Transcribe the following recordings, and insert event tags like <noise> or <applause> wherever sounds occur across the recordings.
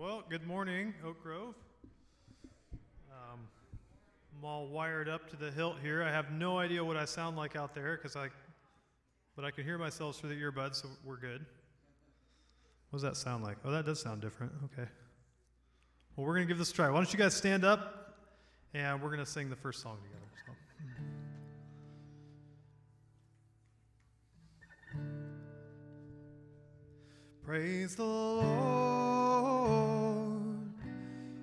Well, good morning, Oak Grove. Um, I'm all wired up to the hilt here. I have no idea what I sound like out there because I, but I can hear myself through the earbuds, so we're good. What does that sound like? Oh, that does sound different. Okay. Well, we're gonna give this a try. Why don't you guys stand up, and we're gonna sing the first song together. So. Praise the Lord,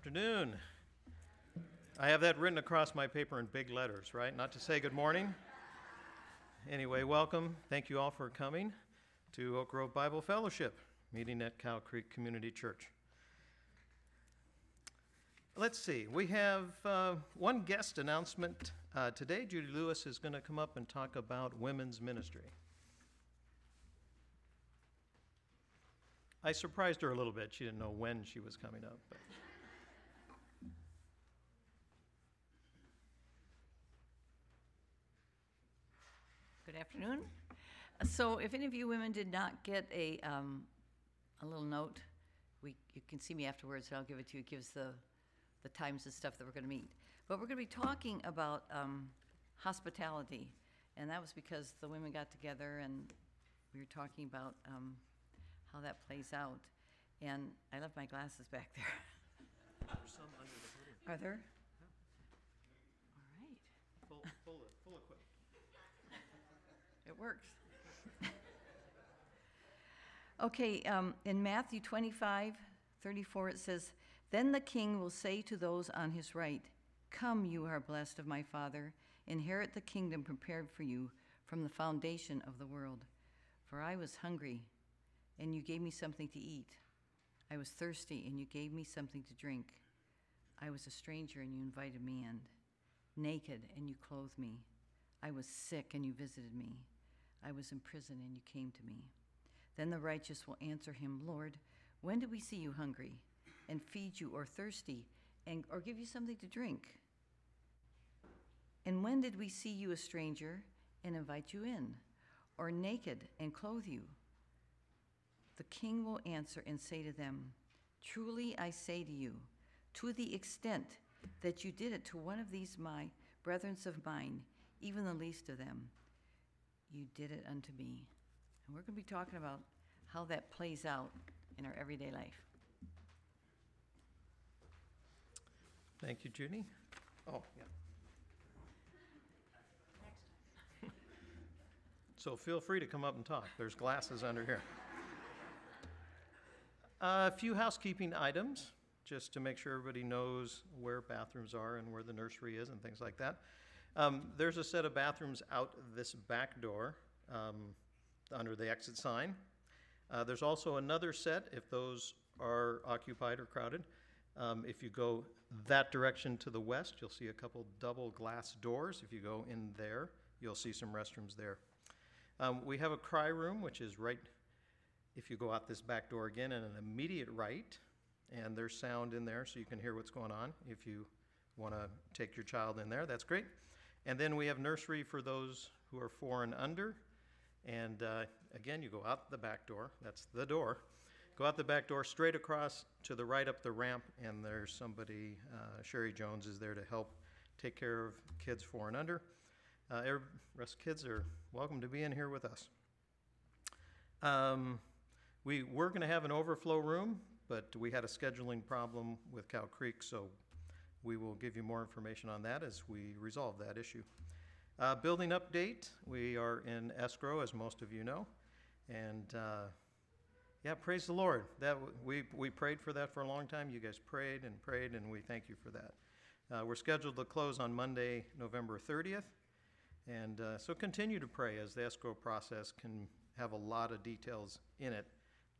Afternoon. I have that written across my paper in big letters, right? Not to say good morning. Anyway, welcome. Thank you all for coming to Oak Grove Bible Fellowship, meeting at Cow Creek Community Church. Let's see, we have uh, one guest announcement uh, today. Judy Lewis is going to come up and talk about women's ministry. I surprised her a little bit. She didn't know when she was coming up. But. Good afternoon. So if any of you women did not get a, um, a little note, we, you can see me afterwards and I'll give it to you. It gives the, the times and stuff that we're gonna meet. But we're gonna be talking about, um, hospitality. And that was because the women got together and we were talking about, um, how that plays out. And I left my glasses back there. Are there? All right. Full, full, full equip. It works. <laughs> Okay, um, in Matthew 25, 34, it says, Then the king will say to those on his right, Come, you are blessed of my Father, inherit the kingdom prepared for you from the foundation of the world. For I was hungry, and you gave me something to eat. I was thirsty, and you gave me something to drink. I was a stranger, and you invited me in. Naked, and you clothed me. I was sick, and you visited me. I was in prison, and you came to me. Then the righteous will answer him, Lord, when did we see you hungry and feed you, or thirsty, and, or give you something to drink? And when did we see you a stranger and invite you in, or naked and clothe you? The king will answer and say to them, Truly I say to you, to the extent that you did it to one of these my brethren of mine, even the least of them, you did it unto me. And we're going to be talking about how that plays out in our everyday life. Thank you, Judy. Oh, yeah. So feel free to come up and talk. There's glasses under here. A few housekeeping items, just to make sure everybody knows where bathrooms are and where the nursery is and things like that. Um, there's a set of bathrooms out this back door um, under the exit sign. Uh, there's also another set if those are occupied or crowded. Um, if you go that direction to the west, you'll see a couple double glass doors. If you go in there, you'll see some restrooms there. Um, we have a cry room, which is right, if you go out this back door again, in an immediate right, and there's sound in there so you can hear what's going on. If you want to take your child in there, that's great. And then we have nursery for those who are four and under. And uh, again, you go out the back door, that's the door. Go out the back door, straight across to the right up the ramp, and there's somebody, uh, Sherry Jones is there to help take care of kids four and under. Uh, every, rest kids are welcome to be in here with us. Um, we were going to have an overflow room, but we had a scheduling problem with Cow Creek, so we will give you more information on that as we resolve that issue. Uh, building update, we are in escrow, as most of you know, and uh, yeah, praise the Lord. That we we prayed for that for a long time. You guys prayed and prayed, and we thank you for that. Uh, we're scheduled to close on Monday, November 30th, and uh, so continue to pray as the escrow process can have a lot of details in it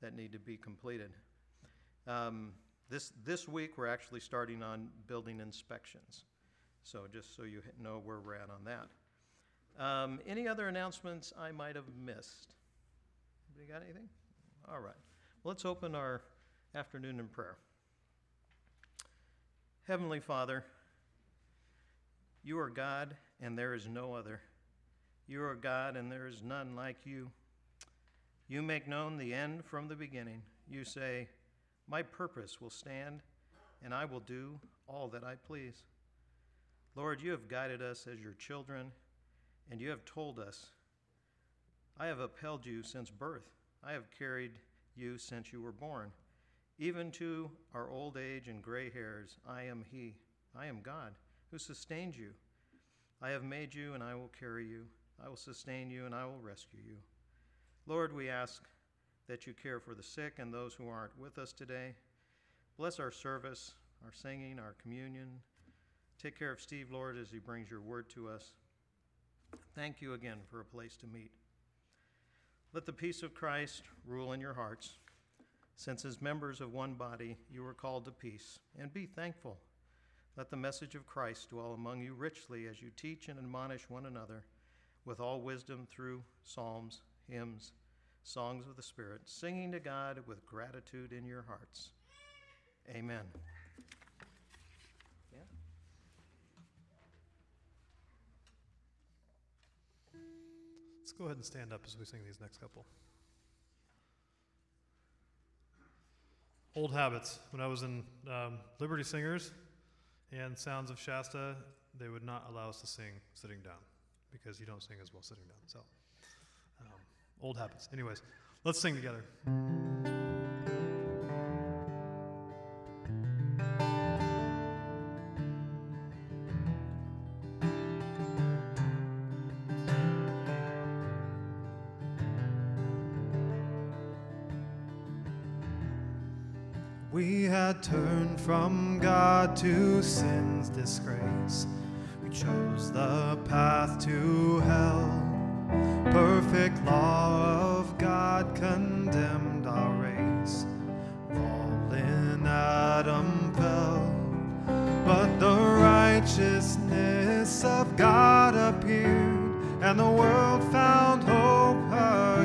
that need to be completed. Um, this this week we're actually starting on building inspections, so just so you know where we're at on that. Um, any other announcements I might have missed? Anybody got anything? All right. Let's open our afternoon in prayer. Heavenly Father, you are God and there is no other. You are God and there is none like you. You make known the end from the beginning. You say, My purpose will stand and I will do all that I please. Lord, you have guided us as your children and you have told us, I have upheld you since birth. I have carried you since you were born. Even to our old age and gray hairs, I am He. I am God who sustains you. I have made you, and I will carry you. I will sustain you, and I will rescue you. Lord, we ask that you care for the sick and those who aren't with us today. Bless our service, our singing, our communion. Take care of Steve, Lord, as he brings your word to us. Thank you again for a place to meet. Let the peace of Christ rule in your hearts. Since, as members of one body, you are called to peace, and be thankful. Let the message of Christ dwell among you richly as you teach and admonish one another with all wisdom through psalms, hymns, songs of the Spirit, singing to God with gratitude in your hearts. Amen. Yeah. Let's go ahead and stand up as we sing these next couple. Old habits. When I was in um, Liberty Singers and Sounds of Shasta, they would not allow us to sing sitting down because you don't sing as well sitting down. So, Old habits. Anyways, let's sing together. We had turned from God to sin's disgrace. We chose the path to hell perfect law of God condemned our race. Fallen Adam fell, but the righteousness of God appeared, and the world found hope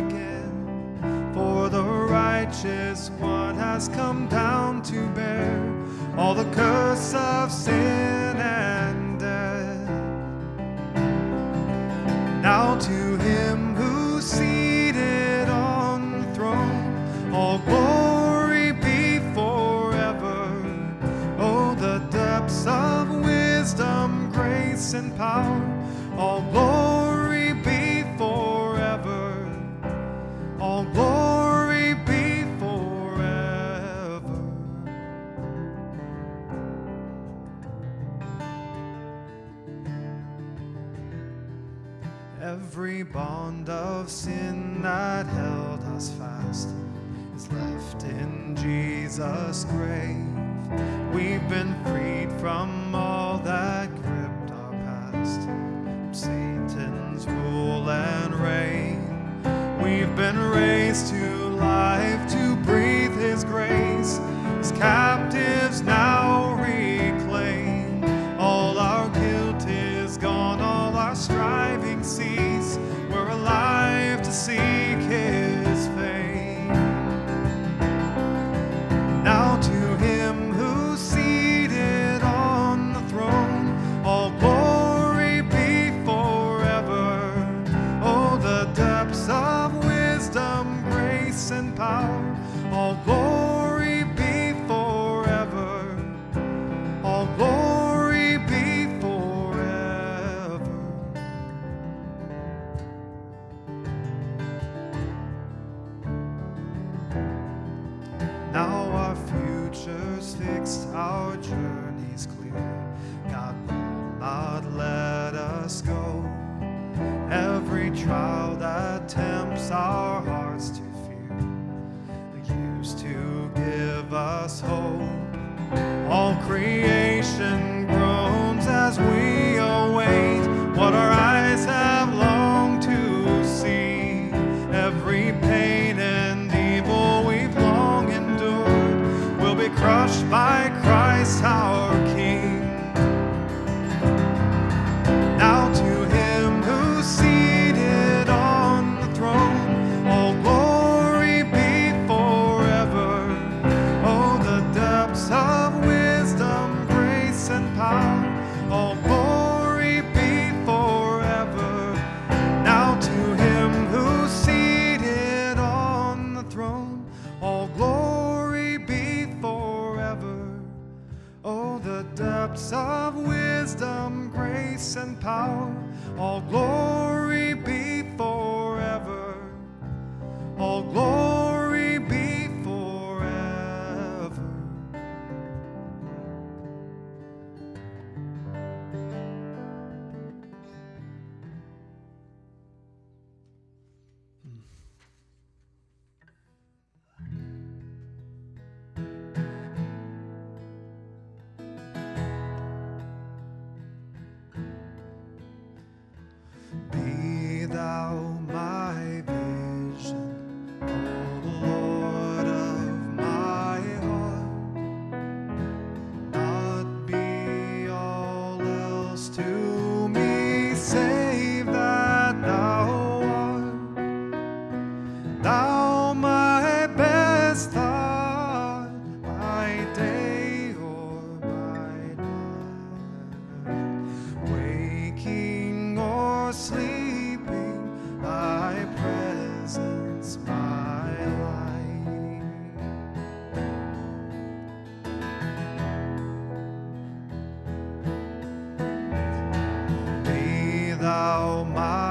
again. For the righteous one has come down to bear all the curse of sin. and power. All glory be forever. All glory be forever. Every bond of sin that held us fast is left in Jesus' grave. We've been freed from next our journey. alma.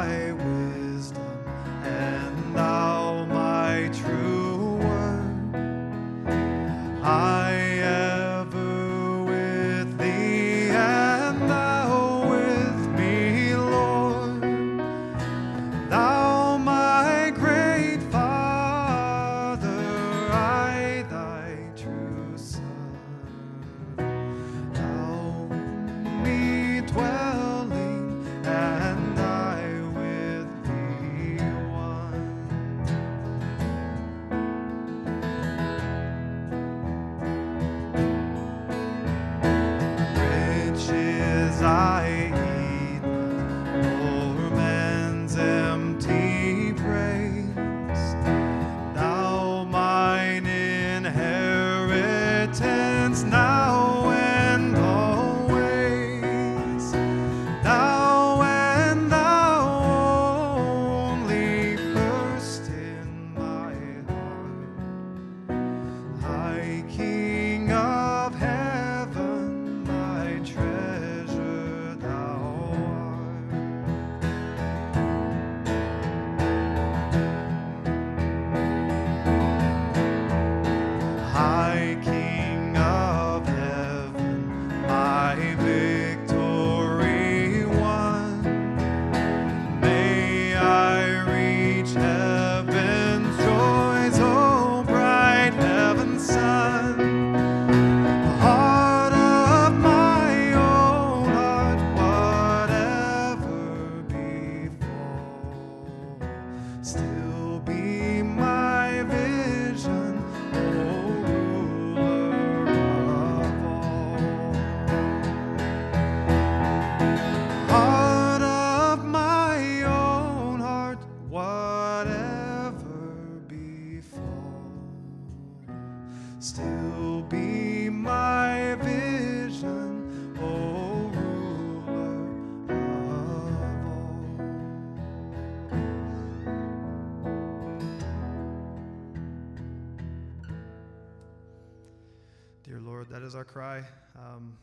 Dear Lord, that is our cry. Um,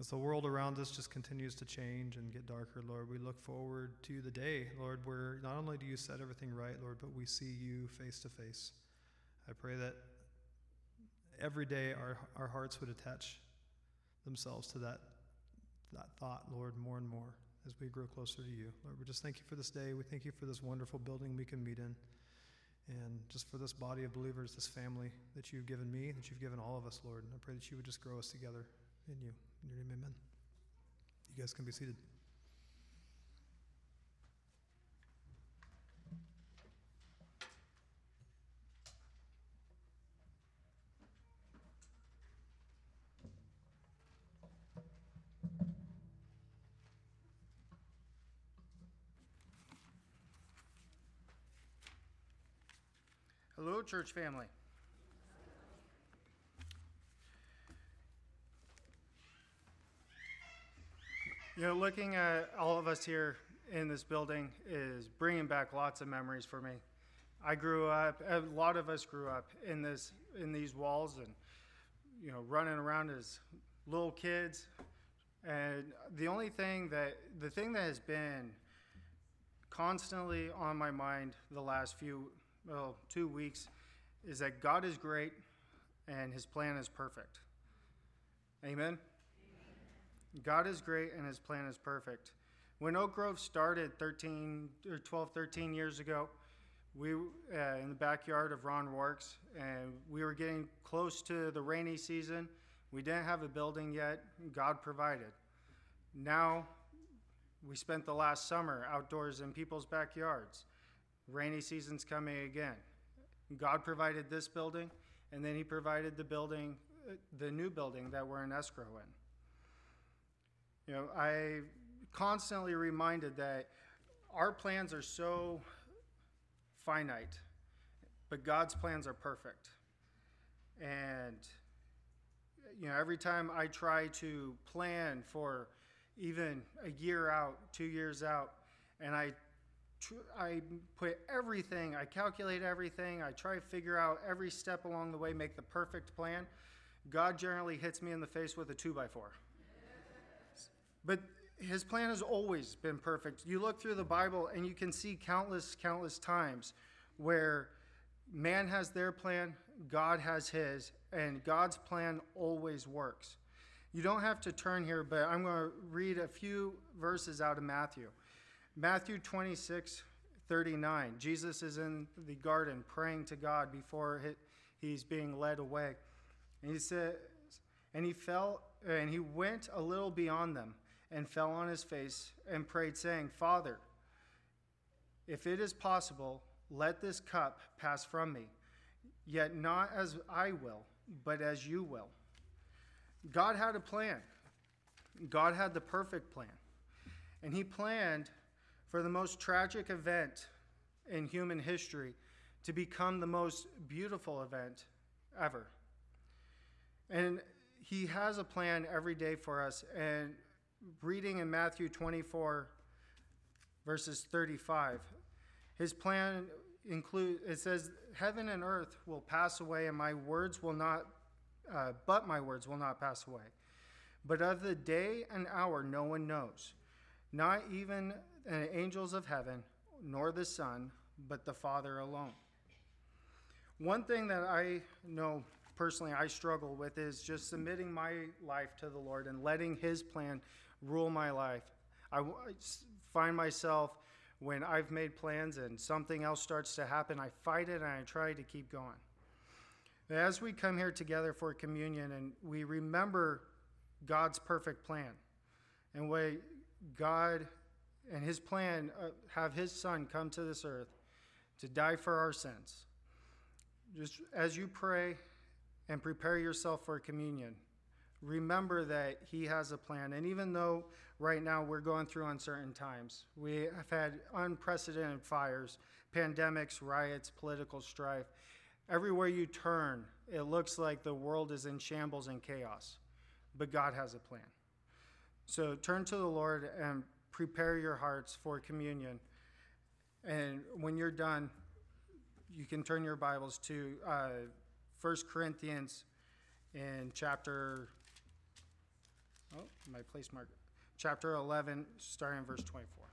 as the world around us just continues to change and get darker, Lord, we look forward to the day, Lord, where not only do you set everything right, Lord, but we see you face to face. I pray that every day our, our hearts would attach themselves to that, that thought, Lord, more and more as we grow closer to you. Lord, we just thank you for this day. We thank you for this wonderful building we can meet in. And just for this body of believers, this family that you've given me, that you've given all of us, Lord. And I pray that you would just grow us together in you. In your name, amen. You guys can be seated. Church family. You know, looking at all of us here in this building is bringing back lots of memories for me. I grew up, a lot of us grew up in this, in these walls, and you know, running around as little kids. And the only thing that, the thing that has been constantly on my mind the last few, well, two weeks is that God is great and his plan is perfect. Amen? God is great and his plan is perfect. When Oak Grove started 13 or 12, 13 years ago, we uh, in the backyard of Ron Works, and we were getting close to the rainy season. We didn't have a building yet. God provided. Now, we spent the last summer outdoors in people's backyards. Rainy season's coming again. God provided this building, and then He provided the building, uh, the new building that we're in escrow in. You know, I constantly reminded that our plans are so finite, but God's plans are perfect. And you know, every time I try to plan for even a year out, two years out, and I tr- I put everything, I calculate everything, I try to figure out every step along the way, make the perfect plan. God generally hits me in the face with a two by four. But his plan has always been perfect. You look through the Bible and you can see countless, countless times where man has their plan, God has his, and God's plan always works. You don't have to turn here, but I'm going to read a few verses out of Matthew. Matthew 26, 39. Jesus is in the garden praying to God before he's being led away. And he says, and he fell, and he went a little beyond them and fell on his face and prayed, saying, Father, if it is possible, let this cup pass from me. Yet not as I will, but as you will. God had a plan. God had the perfect plan. And he planned for the most tragic event in human history to become the most beautiful event ever. And He has a plan every day for us. And reading in Matthew 24, verses 35, his plan include it says, "Heaven and earth will pass away, and my words will not, uh, but my words will not pass away. But of the day and hour no one knows, not even the angels of heaven, nor the Son, but the Father alone." One thing that I know personally I struggle with is just submitting my life to the Lord and letting His plan rule my life. I find myself when I've made plans and something else starts to happen, I fight it and I try to keep going. As we come here together for communion and we remember God's perfect plan and what God and His plan uh, have His Son come to this earth to die for our sins. Just as you pray and prepare yourself for communion, remember that He has a plan. And even though right now we're going through uncertain times, we have had unprecedented fires, pandemics, riots, political strife. Everywhere you turn, it looks like the world is in shambles and chaos, but God has a plan. So turn to the Lord and prepare your hearts for communion. And when you're done, you can turn your Bibles to uh, 1 Corinthians in chapter, oh, my place mark, chapter 11, starting in verse 24.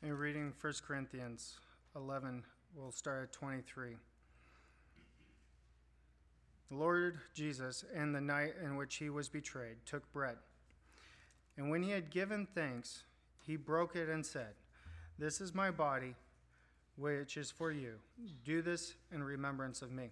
In reading 1 Corinthians 11, we'll start at 23. The Lord Jesus, in the night in which he was betrayed, took bread. And when he had given thanks, he broke it and said, This is my body, which is for you. Do this in remembrance of me.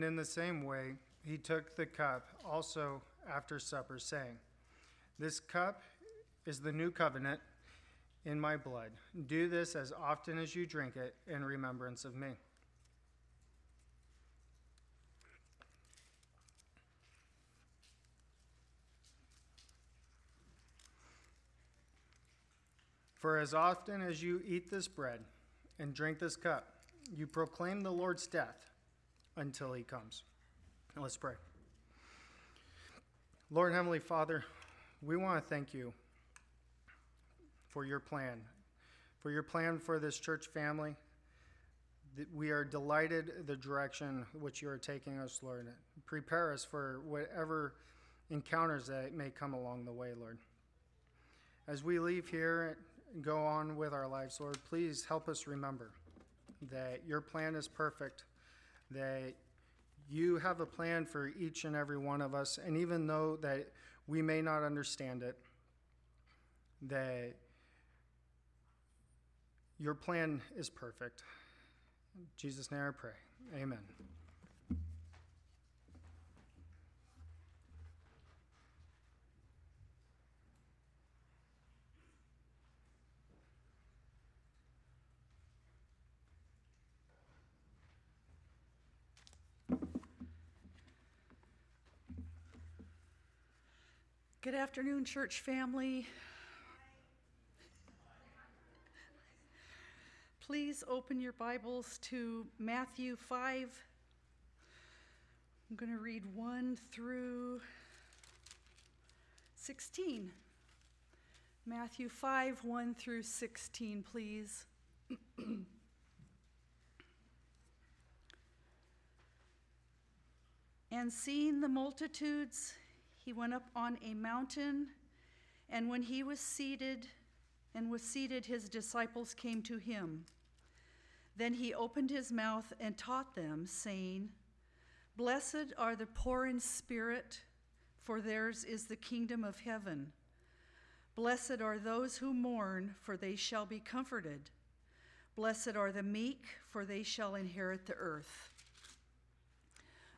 And in the same way, he took the cup also after supper, saying, This cup is the new covenant in my blood. Do this as often as you drink it in remembrance of me. For as often as you eat this bread and drink this cup, you proclaim the Lord's death until he comes. Let's pray. Lord Heavenly Father, we want to thank you for your plan, for your plan for this church family. We are delighted the direction which you are taking us, Lord. Prepare us for whatever encounters that may come along the way, Lord. As we leave here and go on with our lives, Lord, please help us remember that your plan is perfect, that you have a plan for each and every one of us, and even though that we may not understand it, that your plan is perfect. In Jesus' name I pray. Amen. Good afternoon, church family. Please open your Bibles to Matthew 5. I'm going to read 1 through 16. Matthew 5, 1 through 16, please. <clears throat> and seeing the multitudes, he went up on a mountain, and when he was seated and was seated, his disciples came to him. Then he opened his mouth and taught them, saying, Blessed are the poor in spirit, for theirs is the kingdom of heaven. Blessed are those who mourn, for they shall be comforted. Blessed are the meek, for they shall inherit the earth.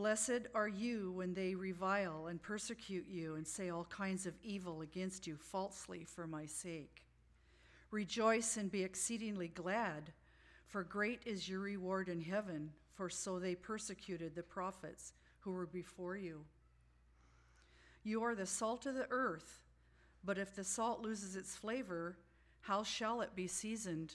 Blessed are you when they revile and persecute you and say all kinds of evil against you falsely for my sake. Rejoice and be exceedingly glad, for great is your reward in heaven, for so they persecuted the prophets who were before you. You are the salt of the earth, but if the salt loses its flavor, how shall it be seasoned?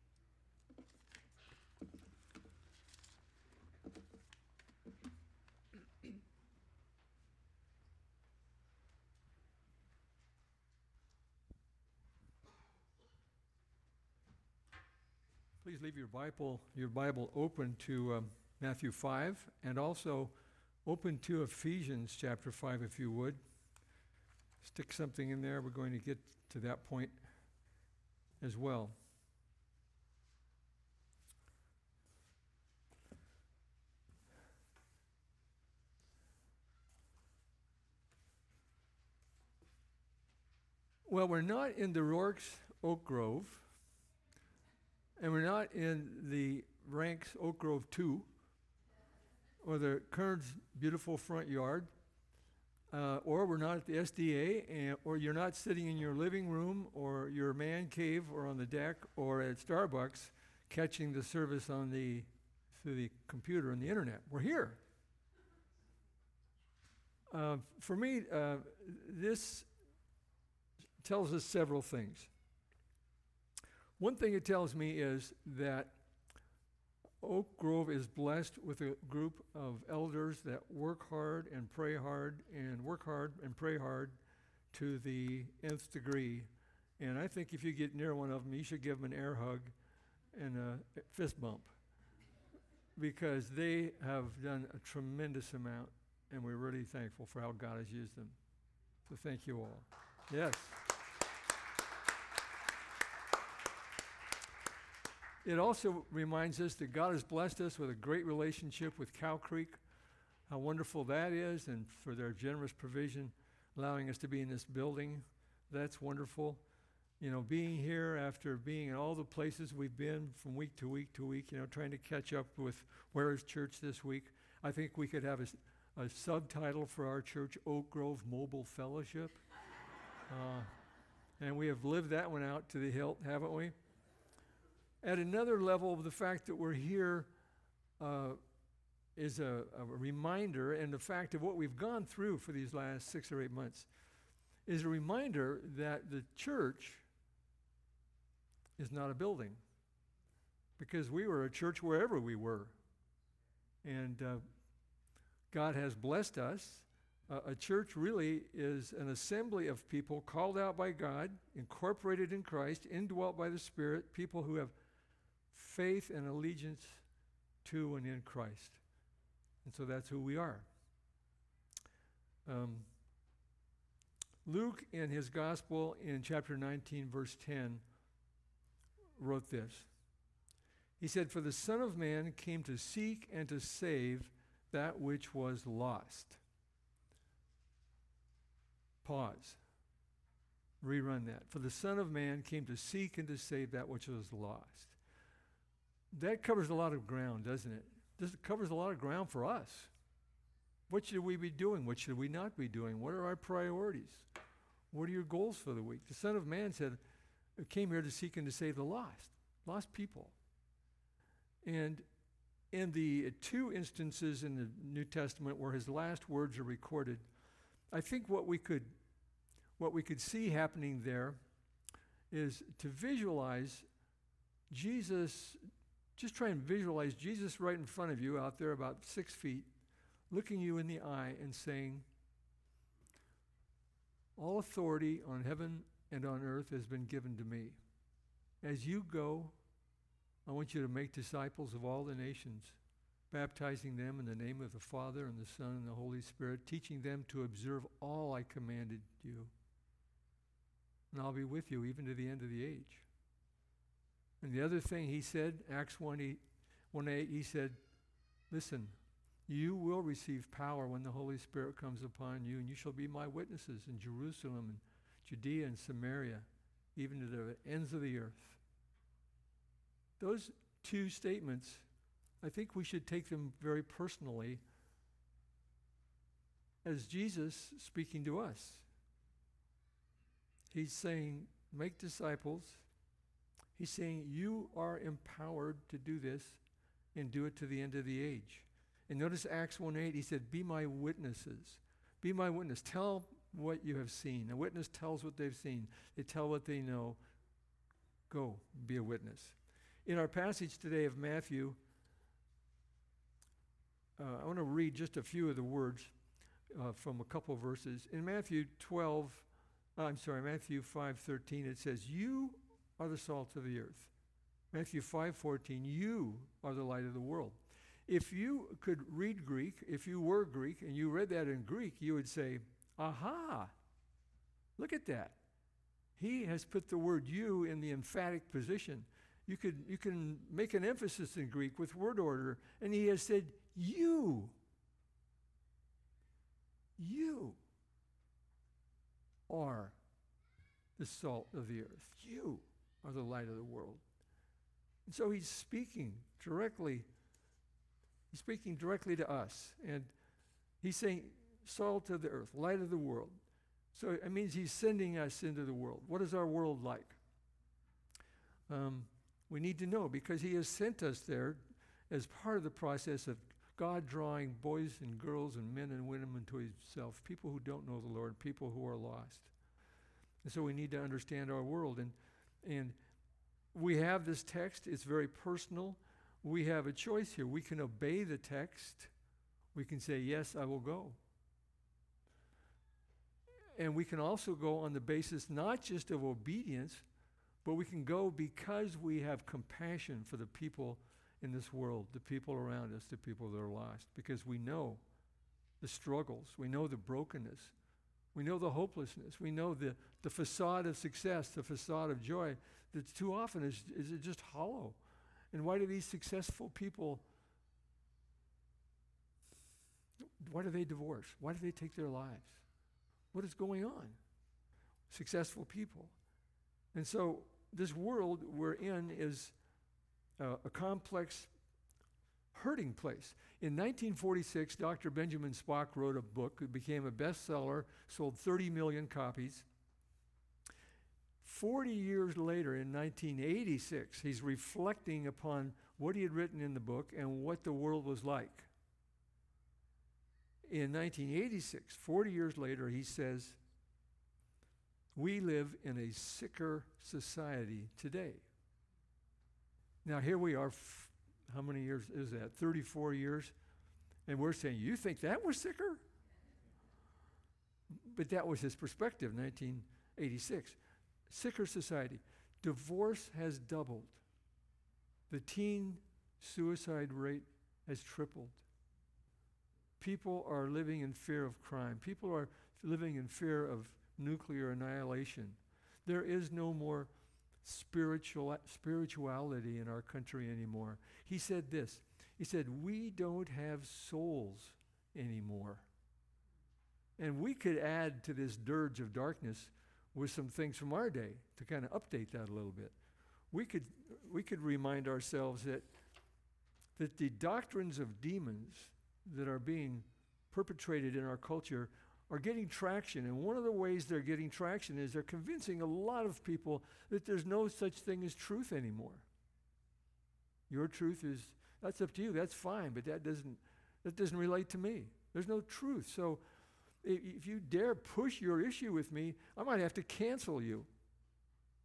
Please leave your Bible, your Bible open to um, Matthew 5 and also open to Ephesians chapter 5 if you would. Stick something in there. We're going to get to that point as well. Well, we're not in the Rourke's Oak Grove. And we're not in the Ranks Oak Grove 2 or the Kern's beautiful front yard, uh, or we're not at the SDA, and, or you're not sitting in your living room or your man cave or on the deck or at Starbucks catching the service on the through the computer and the internet. We're here. Uh, for me, uh, this tells us several things. One thing it tells me is that Oak Grove is blessed with a group of elders that work hard and pray hard and work hard and pray hard to the nth degree. And I think if you get near one of them, you should give them an air hug and a fist bump because they have done a tremendous amount, and we're really thankful for how God has used them. So thank you all. Yes. It also reminds us that God has blessed us with a great relationship with Cow Creek, how wonderful that is, and for their generous provision, allowing us to be in this building. That's wonderful. You know, being here after being in all the places we've been from week to week to week, you know, trying to catch up with where is church this week. I think we could have a, a subtitle for our church, Oak Grove Mobile Fellowship. Uh, and we have lived that one out to the hilt, haven't we? At another level, the fact that we're here uh, is a, a reminder, and the fact of what we've gone through for these last six or eight months is a reminder that the church is not a building. Because we were a church wherever we were. And uh, God has blessed us. Uh, a church really is an assembly of people called out by God, incorporated in Christ, indwelt by the Spirit, people who have faith and allegiance to and in Christ. And so that's who we are. Um, Luke, in his gospel in chapter 19, verse 10, wrote this. He said, For the Son of Man came to seek and to save that which was lost. Pause. Rerun that. For the Son of Man came to seek and to save that which was lost. That covers a lot of ground, doesn't it? This covers a lot of ground for us. What should we be doing? What should we not be doing? What are our priorities? What are your goals for the week? The Son of Man said, "I came here to seek and to save the lost, lost people. And in the two instances in the New Testament where his last words are recorded, I think what we could what we could see happening there is to visualize Jesus, just try and visualize Jesus right in front of you out there about six feet, looking you in the eye and saying, All authority on heaven and on earth has been given to me. As you go, I want you to make disciples of all the nations, baptizing them in the name of the Father and the Son and the Holy Spirit, teaching them to observe all I commanded you. And I'll be with you even to the end of the age. And the other thing he said, Acts 1 8, 1 8 he said, Listen, you will receive power when the Holy Spirit comes upon you, and you shall be my witnesses in Jerusalem and Judea and Samaria, even to the ends of the earth. Those two statements, I think we should take them very personally as Jesus speaking to us. He's saying, Make disciples. He's saying, You are empowered to do this and do it to the end of the age. And notice Acts 1 8, he said, Be my witnesses. Be my witness. Tell what you have seen. A witness tells what they've seen, they tell what they know. Go, be a witness. In our passage today of Matthew, uh, I want to read just a few of the words uh, from a couple verses. In Matthew 12, uh, I'm sorry, Matthew 5:13, it says, "You are the salt of the earth." Matthew 5:14, "You are the light of the world." If you could read Greek, if you were Greek and you read that in Greek, you would say, "Aha! Look at that. He has put the word you in the emphatic position. You could you can make an emphasis in Greek with word order, and he has said, "You." You are the salt of the earth. You are the light of the world. And so he's speaking directly, he's speaking directly to us. And he's saying, salt of the earth, light of the world. So it means he's sending us into the world. What is our world like? Um, we need to know because he has sent us there as part of the process of God drawing boys and girls and men and women into himself, people who don't know the Lord, people who are lost. And so we need to understand our world. And, and we have this text, it's very personal. We have a choice here. We can obey the text, we can say, Yes, I will go. And we can also go on the basis not just of obedience, but we can go because we have compassion for the people in this world, the people around us, the people that are lost, because we know the struggles, we know the brokenness, we know the hopelessness, we know the, the facade of success, the facade of joy that too often is, is just hollow. And why do these successful people, why do they divorce? Why do they take their lives? What is going on? Successful people. And so this world we're in is a complex, hurting place. In 1946, Dr. Benjamin Spock wrote a book. that became a bestseller, sold 30 million copies. 40 years later, in 1986, he's reflecting upon what he had written in the book and what the world was like. In 1986, 40 years later, he says, We live in a sicker society today. Now, here we are, f- how many years is that? 34 years. And we're saying, You think that was sicker? But that was his perspective, 1986. Sicker society. Divorce has doubled. The teen suicide rate has tripled. People are living in fear of crime. People are living in fear of nuclear annihilation. There is no more spiritual, spirituality in our country anymore. He said this He said, We don't have souls anymore. And we could add to this dirge of darkness with some things from our day to kind of update that a little bit. We could, we could remind ourselves that, that the doctrines of demons that are being perpetrated in our culture are getting traction. And one of the ways they're getting traction is they're convincing a lot of people that there's no such thing as truth anymore. Your truth is, that's up to you, that's fine, but that doesn't, that doesn't relate to me. There's no truth. So if you dare push your issue with me, I might have to cancel you.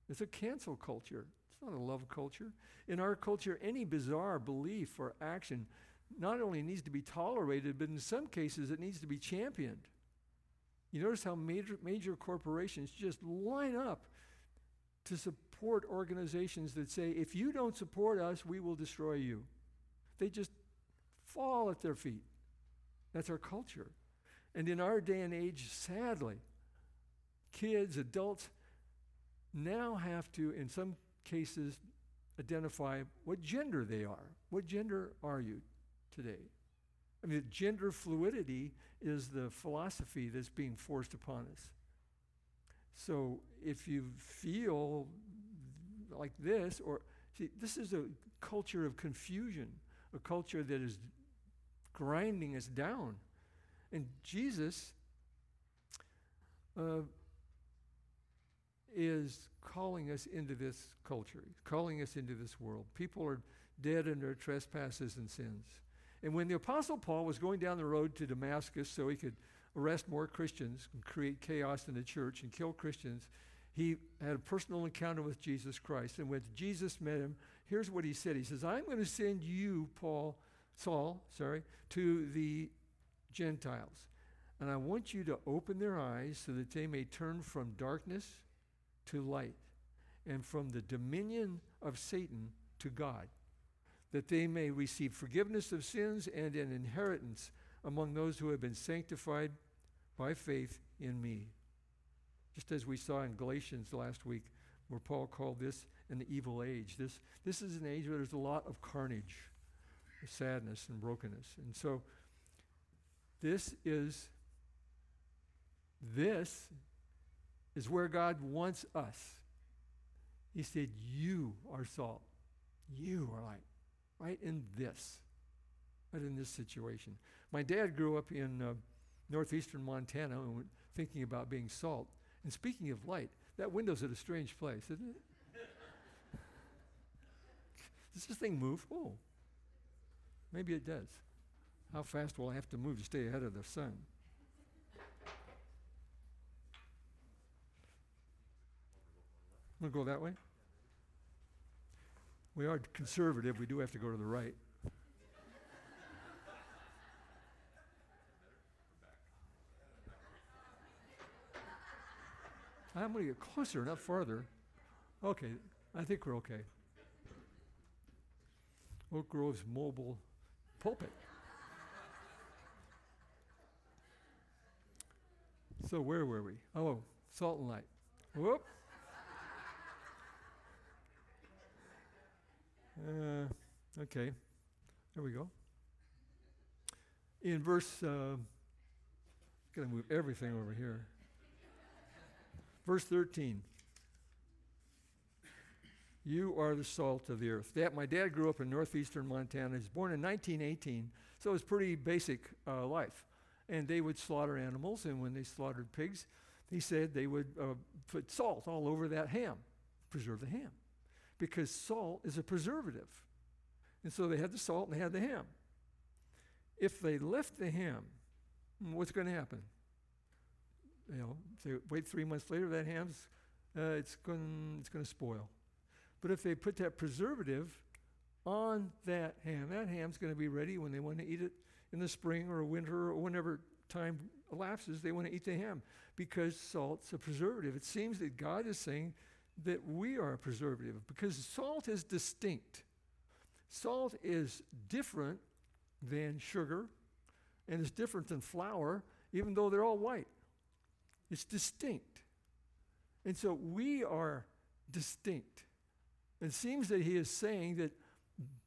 It's a cancel culture. It's not a love culture. In our culture, any bizarre belief or action not only needs to be tolerated, but in some cases it needs to be championed. You notice how major, major corporations just line up to support organizations that say, if you don't support us, we will destroy you. They just fall at their feet. That's our culture. And in our day and age, sadly, kids, adults now have to, in some cases, identify what gender they are. What gender are you today? I mean, gender fluidity is the philosophy that's being forced upon us. So if you feel like this, or see, this is a culture of confusion, a culture that is grinding us down. And Jesus uh, is calling us into this culture, calling us into this world. People are dead in their trespasses and sins. And when the Apostle Paul was going down the road to Damascus so he could arrest more Christians and create chaos in the church and kill Christians, he had a personal encounter with Jesus Christ. And when Jesus met him, here's what he said He says, I'm going to send you, Paul, Saul, sorry, to the Gentiles. And I want you to open their eyes so that they may turn from darkness to light and from the dominion of Satan to God, that they may receive forgiveness of sins and an inheritance among those who have been sanctified by faith in me. Just as we saw in Galatians last week, where Paul called this an evil age. This, this is an age where there's a lot of carnage, sadness, and brokenness. And so this is this is where God wants us. He said, You are salt. You are light. Right in this. Right in this situation. My dad grew up in uh, northeastern Montana and thinking about being salt. And speaking of light, that window's at a strange place, isn't it? <laughs> Does this thing move? Oh, maybe it does. How fast will I have to move to stay ahead of the sun? Want to go that way? We are conservative. We do have to go to the right. I'm going to get closer, not farther. Okay, I think we're okay. Oak Grove's mobile pulpit. so where were we? Oh, salt and light. Whoop. Uh, okay, there we go. In verse, uh, gotta move everything over here. Verse 13. You are the salt of the earth. Dad, my dad grew up in northeastern Montana. He was born in 1918, so it was pretty basic uh, life. And they would slaughter animals, and when they slaughtered pigs, he said they would uh, put salt all over that ham, preserve the ham, because salt is a preservative. And so they had the salt and they had the ham. If they left the ham, what's going to happen? You know, they wait three months later, that ham's uh, it's going it's going to spoil. But if they put that preservative on that ham, that ham's going to be ready when they want to eat it in the spring or winter or whenever time elapses, they want to eat the ham because salt's a preservative. It seems that God is saying that we are a preservative because salt is distinct. Salt is different than sugar and is different than flour, even though they're all white. It's distinct. And so we are distinct. It seems that he is saying that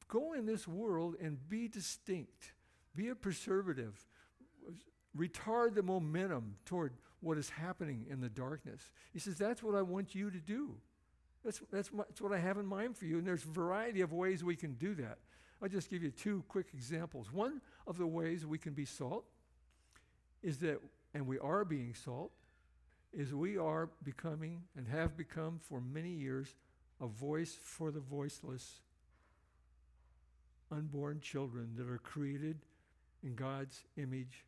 go in this world and be distinct, be a preservative, retard the momentum toward what is happening in the darkness. He says, That's what I want you to do. That's, that's, my, that's what I have in mind for you. And there's a variety of ways we can do that. I'll just give you two quick examples. One of the ways we can be salt is that, and we are being salt, is we are becoming and have become for many years a voice for the voiceless, unborn children that are created in God's image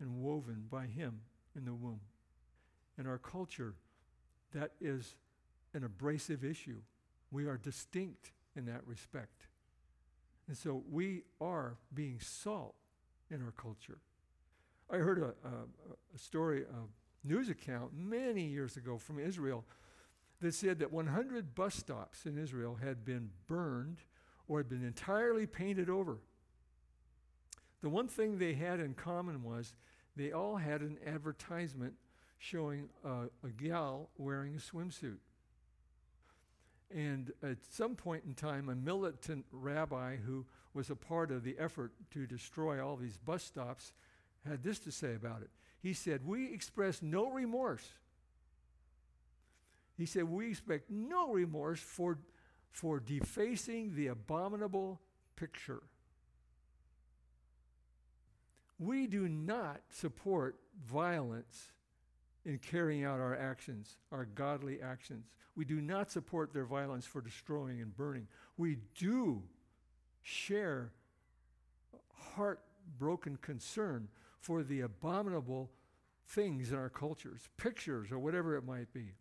and woven by Him in the womb. In our culture, that is an abrasive issue. We are distinct in that respect. And so we are being salt in our culture. I heard a, a, a story, a news account many years ago from Israel that said that 100 bus stops in Israel had been burned or had been entirely painted over. The one thing they had in common was they all had an advertisement showing a gal wearing a swimsuit. And at some point in time, a militant rabbi who was a part of the effort to destroy all these bus stops had this to say about it. He said, We express no remorse. He said, We expect no remorse for, for defacing the abominable picture. We do not support violence in carrying out our actions, our godly actions. We do not support their violence for destroying and burning. We do share heartbroken concern for the abominable things in our cultures, pictures or whatever it might be.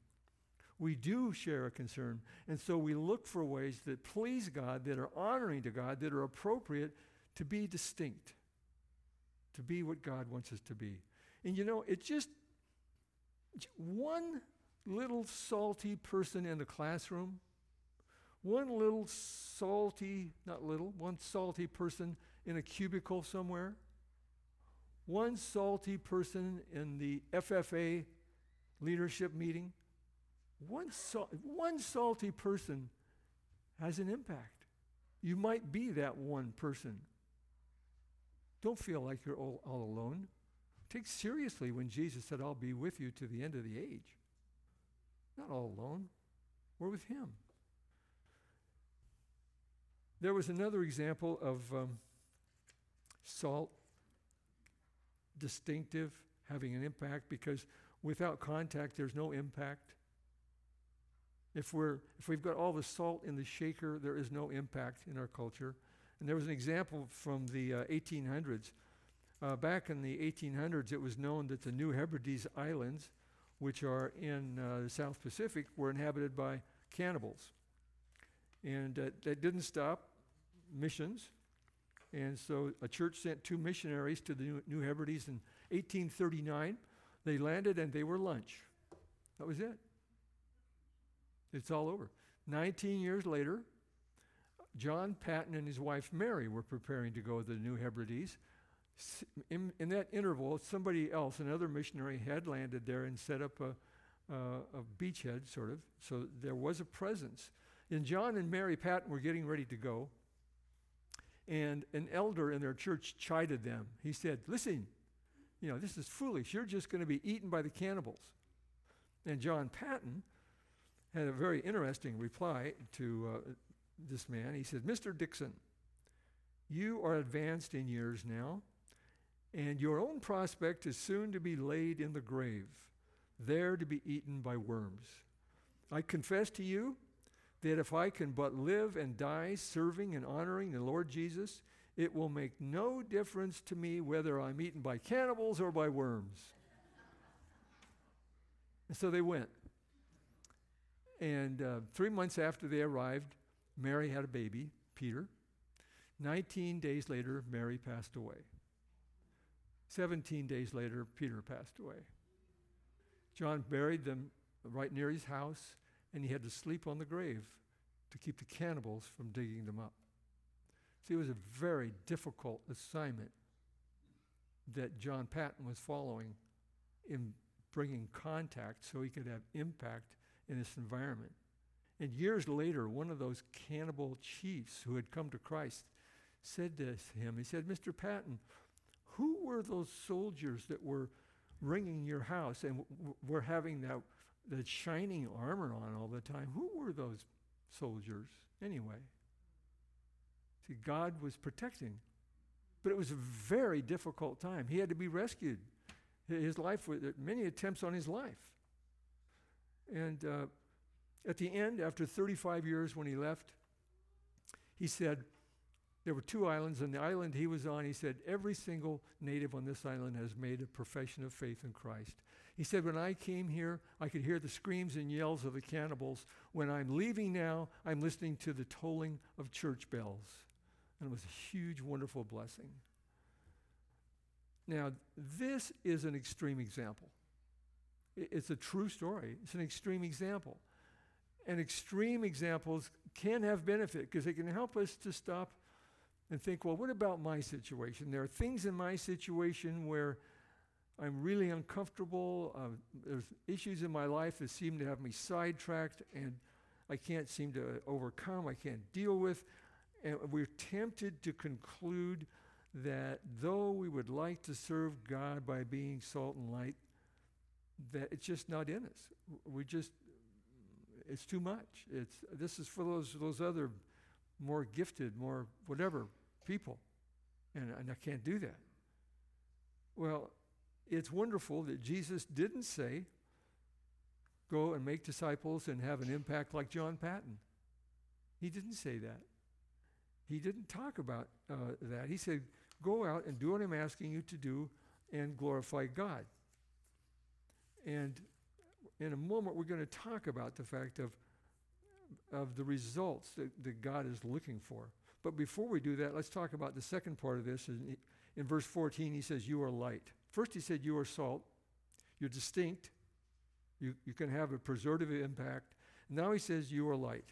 We do share a concern, and so we look for ways that please God, that are honoring to God, that are appropriate to be distinct, to be what God wants us to be. And you know, it's just one little salty person in the classroom, one little salty, not little, one salty person in a cubicle somewhere, one salty person in the FFA leadership meeting, one, sal- one salty person has an impact. You might be that one person. Don't feel like you're all, all alone. Take seriously when Jesus said, I'll be with you to the end of the age. Not all alone, we're with Him. There was another example of um, salt, distinctive, having an impact, because without contact, there's no impact. If, we're, if we've got all the salt in the shaker, there is no impact in our culture. And there was an example from the uh, 1800s. Uh, back in the 1800s, it was known that the New Hebrides Islands, which are in uh, the South Pacific, were inhabited by cannibals. And uh, that didn't stop missions. And so a church sent two missionaries to the New, New Hebrides in 1839. They landed and they were lunch. That was it. It's all over. 19 years later, John Paton and his wife Mary were preparing to go to the New Hebrides. In, in that interval, somebody else, another missionary, had landed there and set up a, a beachhead, sort of. So there was a presence. And John and Mary Paton were getting ready to go. And an elder in their church chided them. He said, Listen, you know, this is foolish. You're just going to be eaten by the cannibals. And John Paton had a very interesting reply to uh, this man. He said, Mr. Dixon, you are advanced in years now, and your own prospect is soon to be laid in the grave, there to be eaten by worms. I confess to you that if I can but live and die serving and honoring the Lord Jesus, it will make no difference to me whether I'm eaten by cannibals or by worms. and so they went. And uh, three months after they arrived, Mary had a baby, Peter. 19 days later, Mary passed away. 17 days later, Peter passed away. John buried them right near his house, and he had to sleep on the grave to keep the cannibals from digging them up. See, it was a very difficult assignment that John Paton was following in bringing contact so he could have impact in this environment. And years later, one of those cannibal chiefs who had come to Christ said to him, he said, Mr. Paton, who were those soldiers that were ringing your house and w- were having that, that shining armor on all the time? Who were those soldiers anyway? See, God was protecting. But it was a very difficult time. He had to be rescued. His life, was, many attempts on his life. And uh, at the end, after 35 years when he left, he said, there were two islands, and the island he was on, he said, every single native on this island has made a profession of faith in Christ. He said, when I came here, I could hear the screams and yells of the cannibals. When I'm leaving now, I'm listening to the tolling of church bells. And it was a huge, wonderful blessing. Now, this is an extreme example. It's a true story. It's an extreme example. And extreme examples can have benefit because they can help us to stop and think, well, what about my situation? There are things in my situation where I'm really uncomfortable. Uh, there's issues in my life that seem to have me sidetracked and I can't seem to overcome, I can't deal with. And we're tempted to conclude that though we would like to serve God by being salt and light, that it's just not in us. We just, it's too much. It's, this is for those, those other more gifted, more whatever people. And, and I can't do that. Well, it's wonderful that Jesus didn't say, go and make disciples and have an impact like John Paton. He didn't say that. He didn't talk about uh, that. He said, go out and do what I'm asking you to do and glorify God. And in a moment, we're going to talk about the fact of, of the results that, that God is looking for. But before we do that, let's talk about the second part of this. In, in verse 14, he says, You are light. First, he said, You are salt. You're distinct. You, you can have a preservative impact. Now he says, You are light.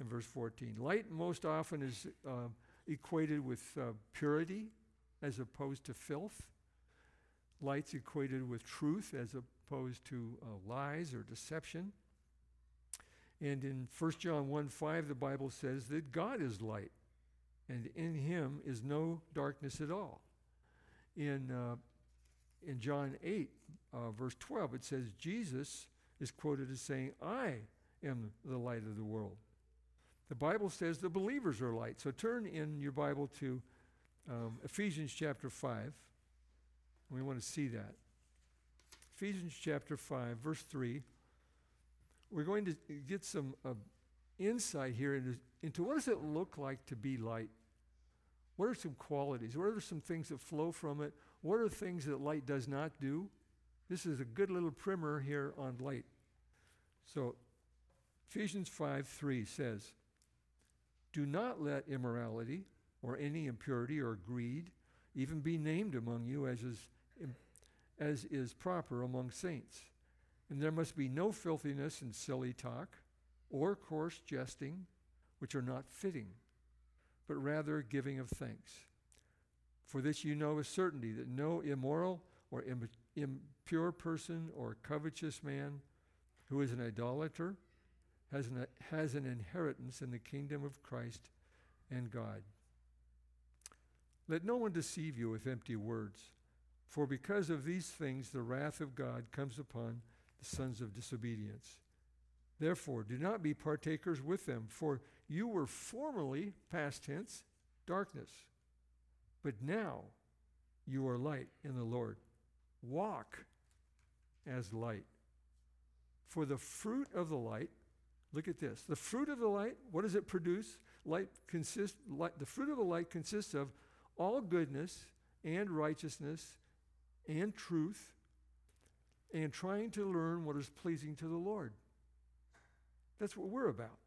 In verse 14, light most often is uh, equated with uh, purity as opposed to filth. Light's equated with truth as opposed to uh, lies or deception. And in 1 John 1 5, the Bible says that God is light, and in him is no darkness at all. In, uh, in John 8, uh, verse 12, it says, Jesus is quoted as saying, I am the light of the world. The Bible says the believers are light. So turn in your Bible to um, Ephesians chapter 5. We want to see that. Ephesians chapter 5, verse 3. We're going to get some uh, insight here into, into what does it look like to be light? What are some qualities? What are some things that flow from it? What are things that light does not do? This is a good little primer here on light. So, Ephesians 5 3 says, Do not let immorality or any impurity or greed even be named among you as is, as is proper among saints. And there must be no filthiness and silly talk or coarse jesting, which are not fitting, but rather giving of thanks. For this you know with certainty that no immoral or Im- impure person or covetous man who is an idolater has an, has an inheritance in the kingdom of Christ and God. Let no one deceive you with empty words, for because of these things the wrath of God comes upon the sons of disobedience. Therefore, do not be partakers with them, for you were formerly, past tense, darkness. But now you are light in the Lord. Walk as light. For the fruit of the light, look at this. The fruit of the light, what does it produce? Light consists light, the fruit of the light consists of all goodness and righteousness and truth and trying to learn what is pleasing to the Lord. That's what we're about.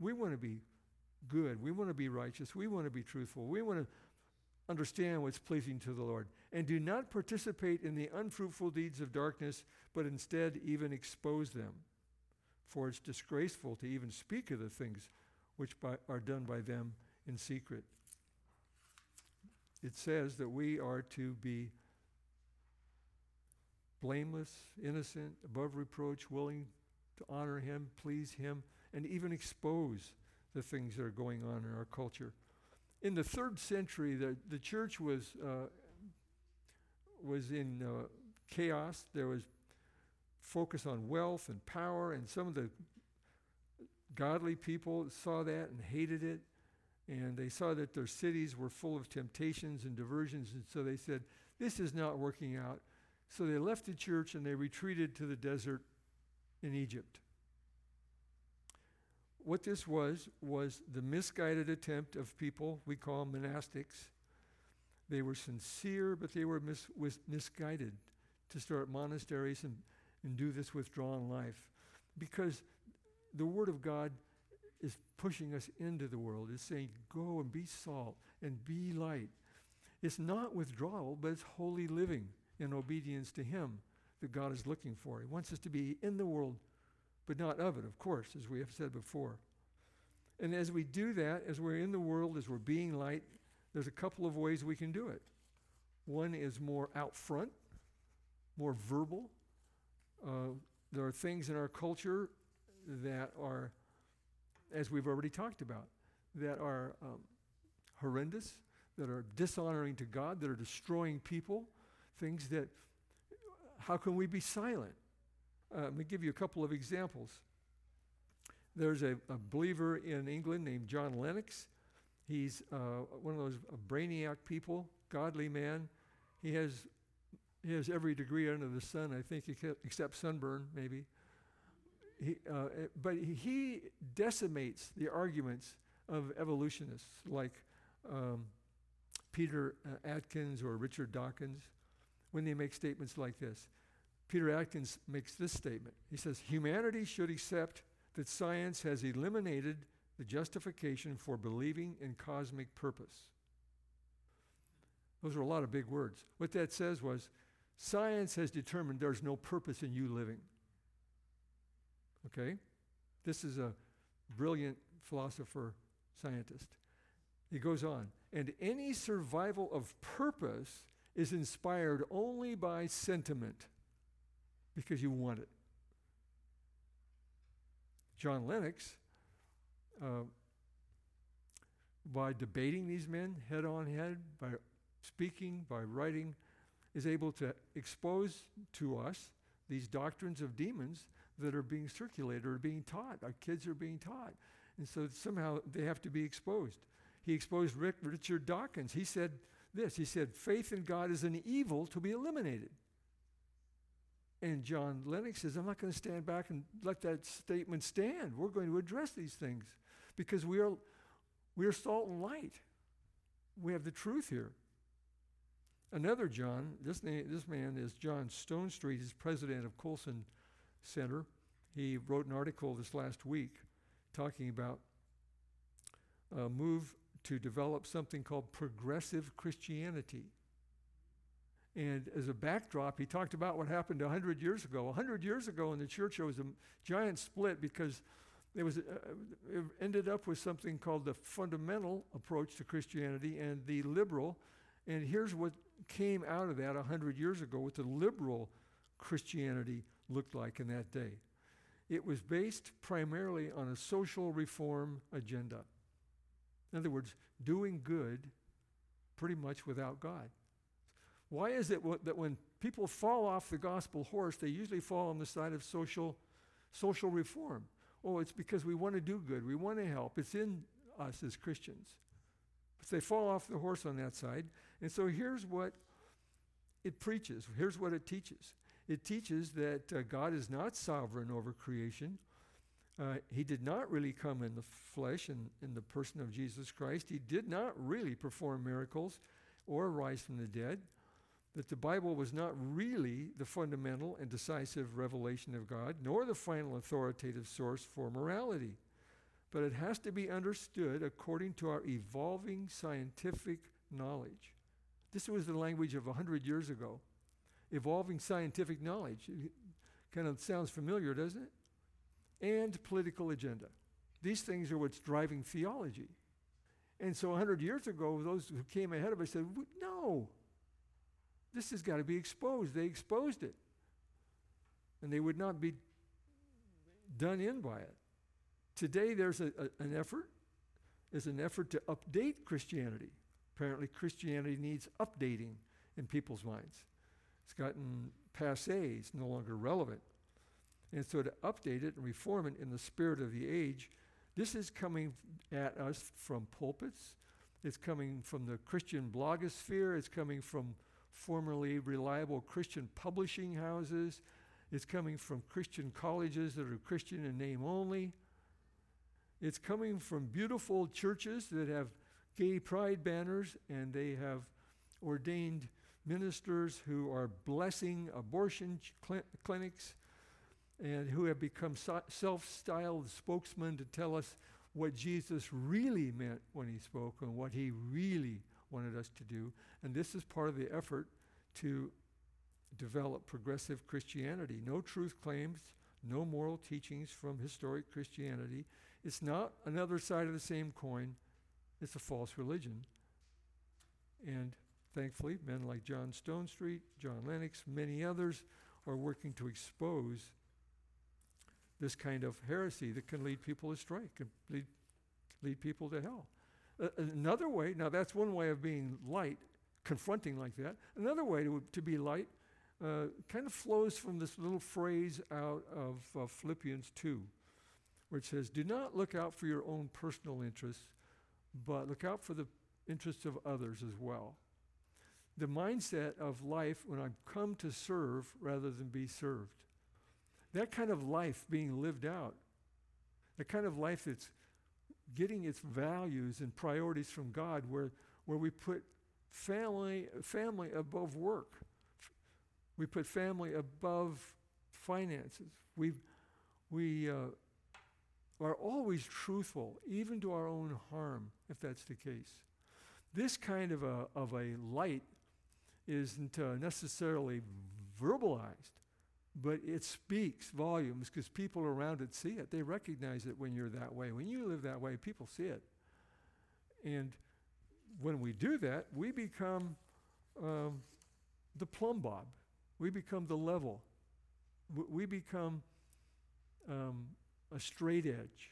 We want to be good. We want to be righteous. We want to be truthful. We want to understand what's pleasing to the Lord. And do not participate in the unfruitful deeds of darkness, but instead even expose them. For it's disgraceful to even speak of the things which by, are done by them in secret. It says that we are to be blameless, innocent, above reproach, willing to honor Him, please Him, and even expose the things that are going on in our culture. In the third century, the, the church was, uh, was in uh, chaos. There was focus on wealth and power, and some of the godly people saw that and hated it. And they saw that their cities were full of temptations and diversions, and so they said, This is not working out. So they left the church and they retreated to the desert in Egypt. What this was, was the misguided attempt of people we call monastics. They were sincere, but they were mis- misguided to start monasteries and, and do this withdrawn life. Because the Word of God is pushing us into the world. It's saying, go and be salt and be light. It's not withdrawal, but it's holy living in obedience to Him that God is looking for. He wants us to be in the world, but not of it, of course, as we have said before. And as we do that, as we're in the world, as we're being light, there's a couple of ways we can do it. One is more out front, more verbal. Uh, there are things in our culture that are, as we've already talked about, that are um, horrendous, that are dishonoring to God, that are destroying people, things that, how can we be silent? Uh, let me give you a couple of examples. There's a, a believer in England named John Lennox. He's uh, one of those brainiac people, godly man. He has, he has every degree under the sun, I think, except sunburn, maybe. He, uh, eh, but he decimates the arguments of evolutionists like um, Peter uh, Atkins or Richard Dawkins when they make statements like this. Peter Atkins makes this statement. He says, Humanity should accept that science has eliminated the justification for believing in cosmic purpose. Those are a lot of big words. What that says was science has determined there's no purpose in you living. Okay? This is a brilliant philosopher, scientist. He goes on, and any survival of purpose is inspired only by sentiment because you want it. John Lennox, uh, by debating these men head on head, by speaking, by writing, is able to expose to us these doctrines of demons that are being circulated or being taught. Our kids are being taught. And so somehow they have to be exposed. He exposed Rick, Richard Dawkins. He said this He said, faith in God is an evil to be eliminated. And John Lennox says, I'm not going to stand back and let that statement stand. We're going to address these things because we are, we are salt and light. We have the truth here. Another John, this, name, this man is John Stonestreet, He's president of Colson Center. he wrote an article this last week talking about a move to develop something called progressive Christianity. And as a backdrop, he talked about what happened 100 years ago. 100 years ago in the church, there was a giant split because there was, uh, it ended up with something called the fundamental approach to Christianity and the liberal. And here's what came out of that 100 years ago, what the liberal Christianity looked like in that day. It was based primarily on a social reform agenda. In other words, doing good pretty much without God. Why is it that when people fall off the gospel horse, they usually fall on the side of social, social reform? Oh, it's because we want to do good, we want to help. It's in us as Christians. But they fall off the horse on that side. And so here's what it preaches, here's what it teaches it teaches that uh, God is not sovereign over creation. Uh, he did not really come in the flesh in, in the person of Jesus Christ. He did not really perform miracles or rise from the dead. That the Bible was not really the fundamental and decisive revelation of God, nor the final authoritative source for morality. But it has to be understood according to our evolving scientific knowledge. This was the language of 100 years ago evolving scientific knowledge. It kind of sounds familiar, doesn't it? And political agenda. These things are what's driving theology. And so 100 years ago, those who came ahead of us said, no, this has got to be exposed. They exposed it. And they would not be done in by it. Today, there's a, a, an effort. There's an effort to update Christianity. Apparently, Christianity needs updating in people's minds. It's gotten passe, it's no longer relevant. And so to update it and reform it in the spirit of the age, this is coming at us from pulpits. It's coming from the Christian blogosphere. It's coming from formerly reliable Christian publishing houses. It's coming from Christian colleges that are Christian in name only. It's coming from beautiful churches that have gay pride banners and they have ordained ministers who are blessing abortion cl- clinics and who have become self styled spokesmen to tell us what Jesus really meant when he spoke and what he really wanted us to do. And this is part of the effort to develop progressive Christianity. No truth claims, no moral teachings from historic Christianity. It's not another side of the same coin, it's a false religion. And Thankfully, men like John Stonestreet, John Lennox, many others are working to expose this kind of heresy that can lead people astray, can lead, lead people to hell. Another way, now that's one way of being light, confronting like that. Another way to, to be light uh, kind of flows from this little phrase out of uh, Philippians 2, where it says, Do not look out for your own personal interests, but look out for the interests of others as well the mindset of life when I've come to serve rather than be served. That kind of life being lived out, the kind of life that's getting its values and priorities from God, where, where we put family, family above work. We put family above finances. We, we uh, are always truthful, even to our own harm, if that's the case. This kind of a, of a light isn't uh, necessarily verbalized, but it speaks volumes because people around it see it. They recognize it when you're that way. When you live that way, people see it. And when we do that, we become um, the plumb bob. We become the level. We become um, a straight edge.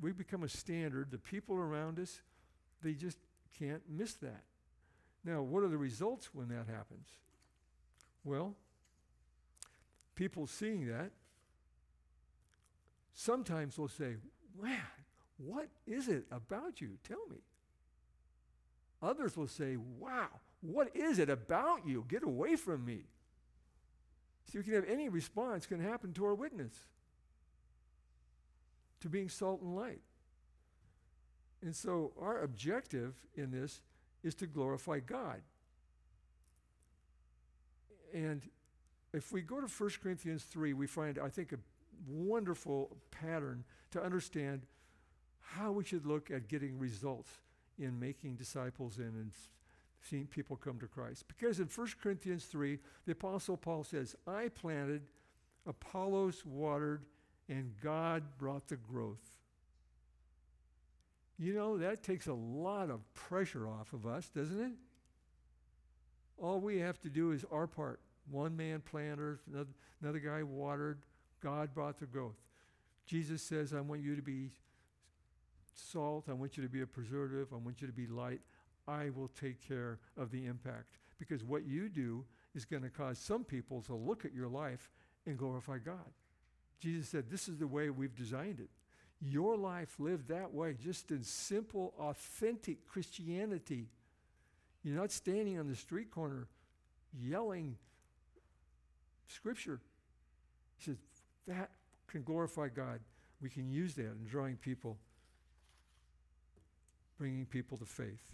We become a standard. The people around us, they just can't miss that. Now, what are the results when that happens? Well, people seeing that sometimes will say, Man, what is it about you? Tell me. Others will say, Wow, what is it about you? Get away from me. So you can have any response can happen to our witness, to being salt and light. And so our objective in this is to glorify God. And if we go to 1 Corinthians 3, we find, I think, a wonderful pattern to understand how we should look at getting results in making disciples and in seeing people come to Christ. Because in 1 Corinthians 3, the Apostle Paul says, I planted, Apollos watered, and God brought the growth. You know, that takes a lot of pressure off of us, doesn't it? All we have to do is our part. One man planted, another, guy watered, God brought the growth. Jesus says, I want you to be salt, I want you to be a preservative, I want you to be light. I will take care of the impact. Because what you do is going to cause some people to look at your life and glorify God. Jesus said, This is the way we've designed it. Your life lived that way, just in simple, authentic Christianity. You're not standing on the street corner yelling scripture. He says, That can glorify God. We can use that in drawing people, bringing people to faith.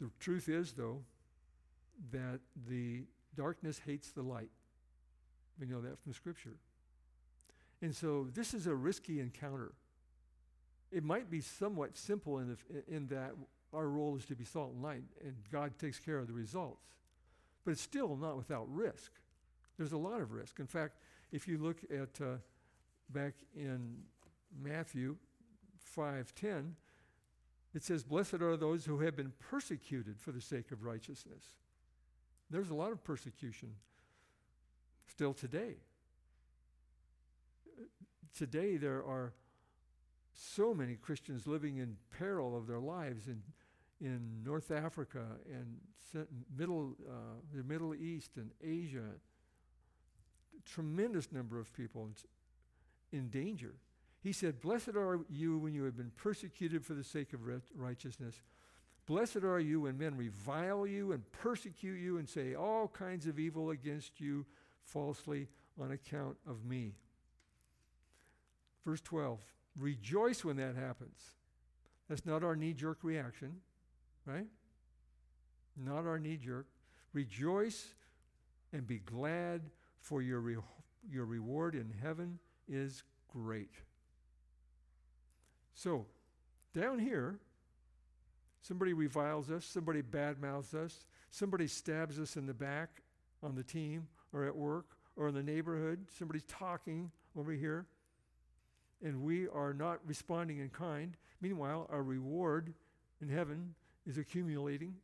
The truth is, though, that the darkness hates the light. We know that from Scripture. And so this is a risky encounter. It might be somewhat simple in, the, in that our role is to be salt and light, and God takes care of the results. But it's still not without risk. There's a lot of risk. In fact, if you look at uh, back in Matthew 5:10, it says, "Blessed are those who have been persecuted for the sake of righteousness." There's a lot of persecution still today. Today there are so many Christians living in peril of their lives in in North Africa and middle uh, the Middle East and Asia. Tremendous number of people in, danger. He said, "Blessed are you when you have been persecuted for the sake of righteousness." Blessed are you when men revile you and persecute you and say all kinds of evil against you falsely on account of me. Verse 12 Rejoice when that happens. That's not our knee jerk reaction, right? Not our knee jerk. Rejoice and be glad, for your, re- your reward in heaven is great. So, down here, somebody reviles us, somebody badmouths us, somebody stabs us in the back on the team or at work or in the neighborhood, somebody's talking over here, and we are not responding in kind. Meanwhile, our reward in heaven is accumulating.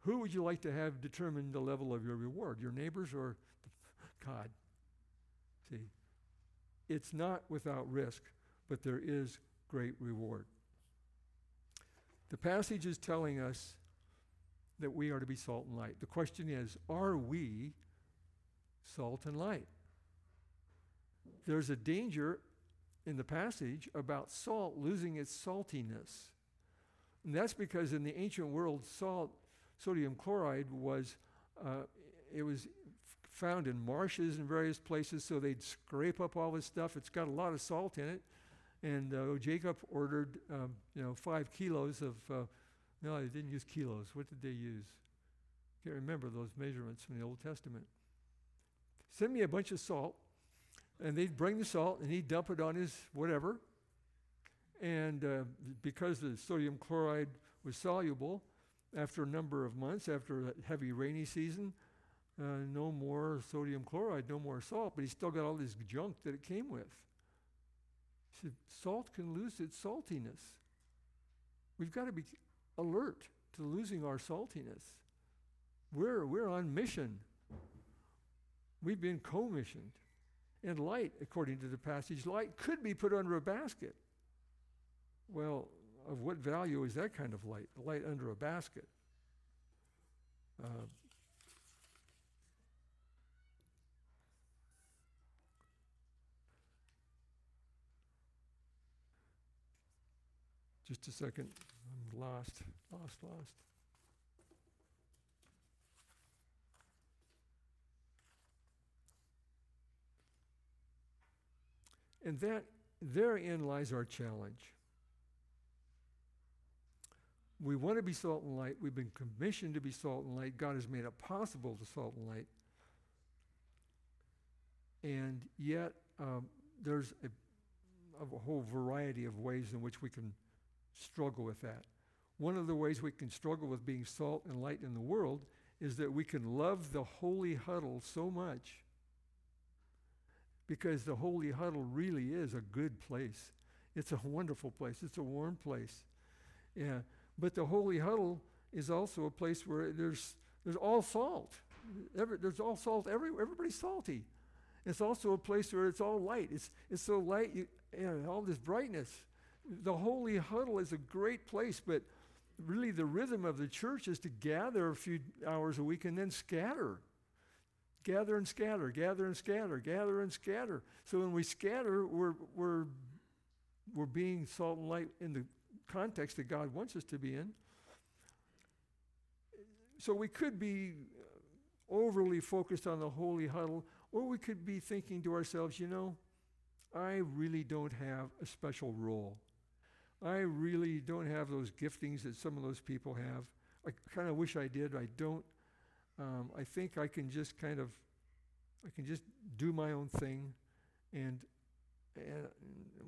Who would you like to have determine the level of your reward, your neighbors or God? See, it's not without risk, but there is great reward. The passage is telling us that we are to be salt and light. The question is, are we salt and light? There's a danger in the passage about salt losing its saltiness. And that's because in the ancient world, salt, sodium chloride, was uh, it was found in marshes in various places. So they'd scrape up all this stuff. It's got a lot of salt in it, and uh, Jacob ordered, um, you know, five kilos of. Uh, no, they didn't use kilos. What did they use? Can't remember those measurements from the Old Testament. Send me a bunch of salt, and they'd bring the salt, and he'd dump it on his whatever. And uh, because the sodium chloride was soluble, after a number of months, after a heavy rainy season, uh, no more sodium chloride, no more salt, but he still got all this junk that it came with. He said, salt can lose its saltiness. We've got to be alert to losing our saltiness. We're, we're on mission. We've been commissioned. And light, according to the passage, light could be put under a basket. Well, of what value is that kind of light? Light under a basket. Uh, just a second. I'm lost, lost, lost. And that therein lies our challenge. We want to be salt and light. We've been commissioned to be salt and light. God has made it possible to salt and light. And yet, um, there's a, a whole variety of ways in which we can struggle with that. One of the ways we can struggle with being salt and light in the world is that we can love the holy huddle so much because the holy huddle really is a good place. It's a wonderful place. It's a warm place. Yeah. But the holy huddle is also a place where there's there's all salt. Every, there's all salt. Every, everybody's salty. It's also a place where it's all light. It's, it's so light, you, you know, all this brightness. The holy huddle is a great place, but really the rhythm of the church is to gather a few hours a week and then scatter. Gather and scatter, gather and scatter, gather and scatter. So when we scatter, we're, we're, we're being salt and light in the context that God wants us to be in. So we could be overly focused on the holy huddle, or we could be thinking to ourselves, you know, I really don't have a special role. I really don't have those giftings that some of those people have. I kind of wish I did. I don't. Um, I think I can just kind of, I can just do my own thing, and and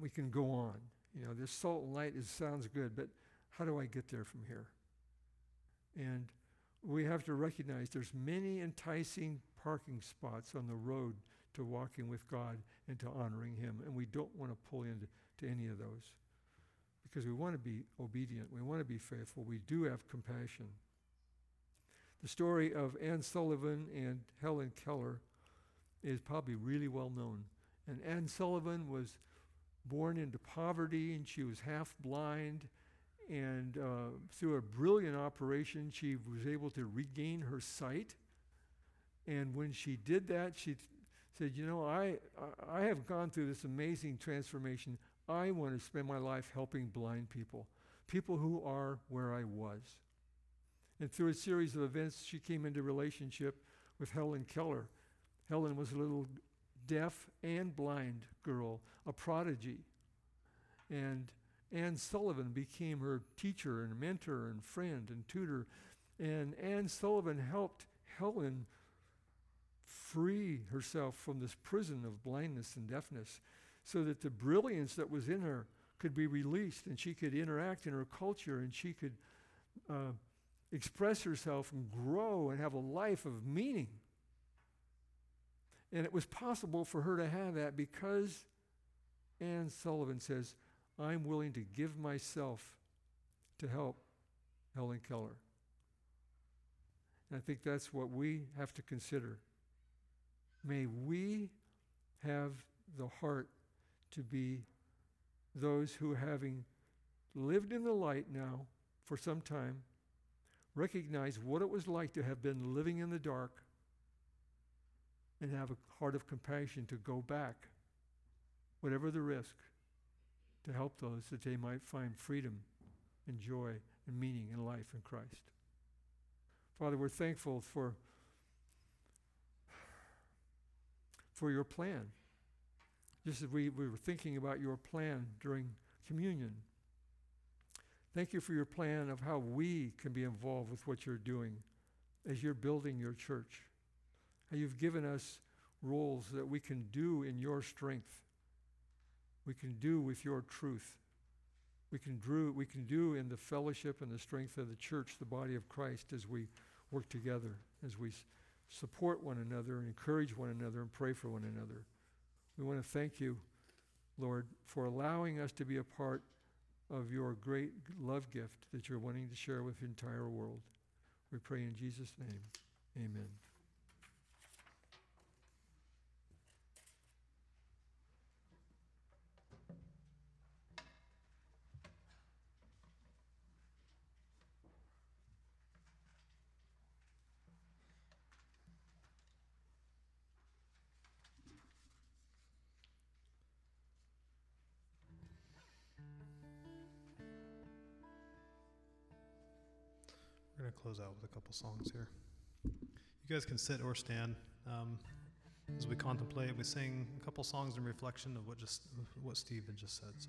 we can go on. You know, this salt and light is sounds good, but how do I get there from here? And we have to recognize there's many enticing parking spots on the road to walking with God and to honoring Him, and we don't want to pull into to any of those because we want to be obedient. We want to be faithful. We do have compassion. The story of Anne Sullivan and Helen Keller is probably really well known. And Anne Sullivan was born into poverty and she was half blind. And uh, through a brilliant operation, she was able to regain her sight. And when she did that, she said, You know, I, I have gone through this amazing transformation. I want to spend my life helping blind people, people who are where I was. And through a series of events, she came into relationship with Helen Keller. Helen was a little deaf and blind girl, a prodigy. And Anne Sullivan became her teacher and mentor and friend and tutor. And Anne Sullivan helped Helen free herself from this prison of blindness and deafness so that the brilliance that was in her could be released and she could interact in her culture and she could uh, express herself and grow and have a life of meaning. And it was possible for her to have that because Anne Sullivan says, I'm willing to give myself to help Helen Keller. And I think that's what we have to consider. May we have the heart to be those who, having lived in the light now for some time, recognize what it was like to have been living in the dark and have a heart of compassion to go back, whatever the risk, to help those that they might find freedom and joy and meaning in life in Christ. Father, we're thankful for, for your plan. Just as we, we were thinking about your plan during communion. Thank you for your plan of how we can be involved with what you're doing as you're building your church. How you've given us roles that we can do in your strength. We can do with your truth. We can, do, we can do in the fellowship and the strength of the church, the body of Christ, as we work together, as we support one another and encourage one another and pray for one another. We want to thank you, Lord, for allowing us to be a part of your great love gift that you're wanting to share with the entire world. We pray in Jesus' name. Amen. close out with a couple songs here. You guys can sit or stand um, as we contemplate. We sing a couple songs in reflection of what just what Steve had just said. So.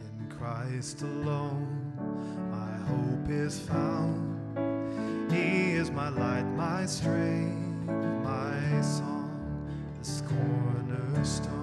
In Christ alone, my hope is found. He is my light, my strength, my song. Christ.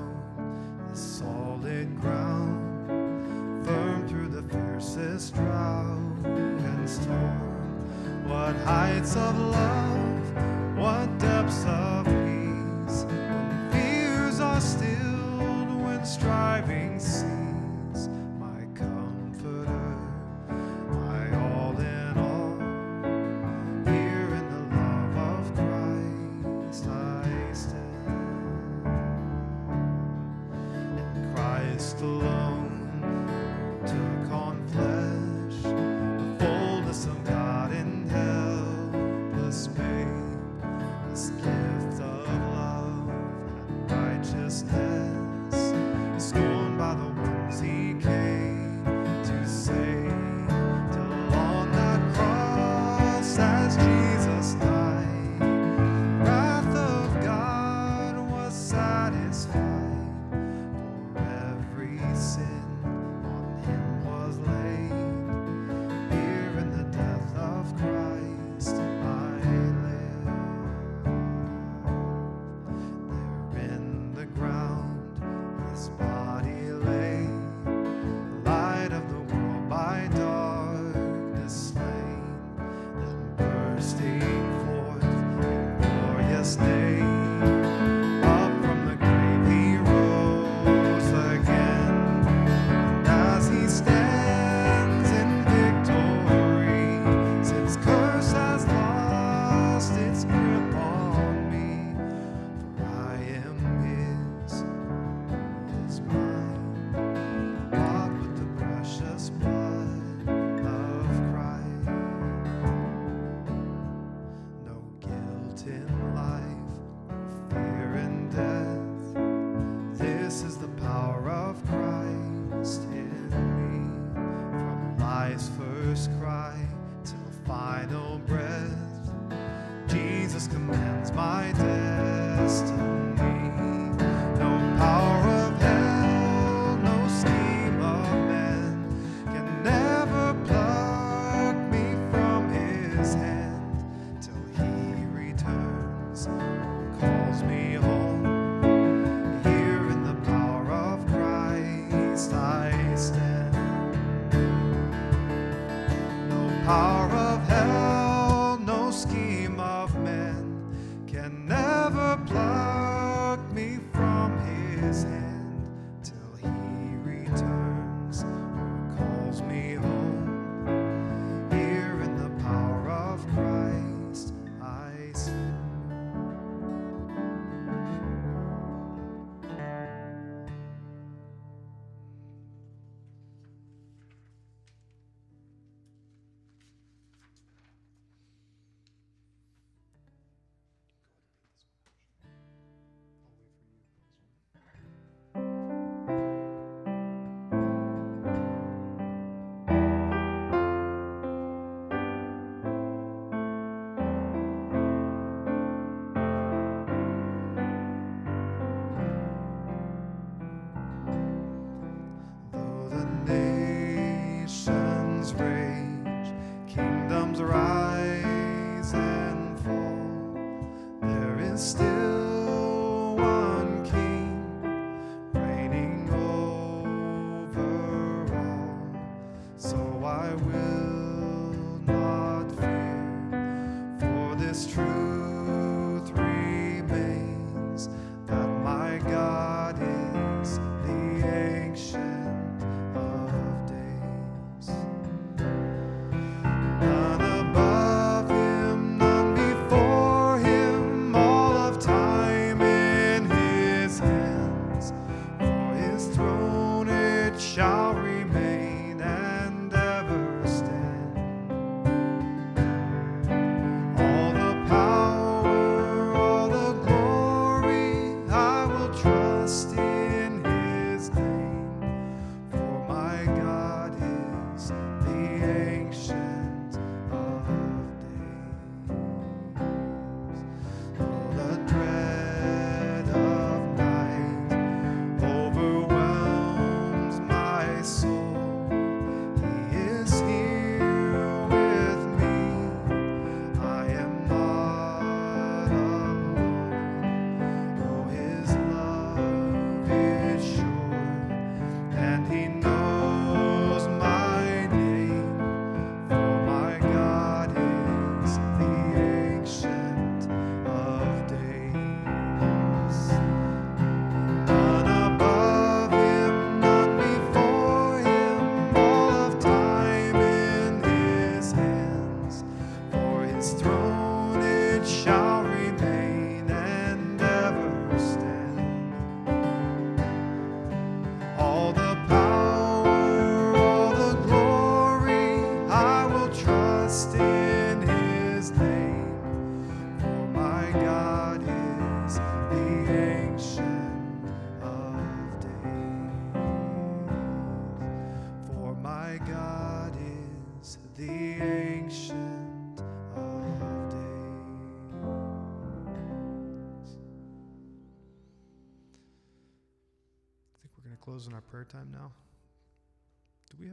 first cry till final breath. Jesus commands my destiny.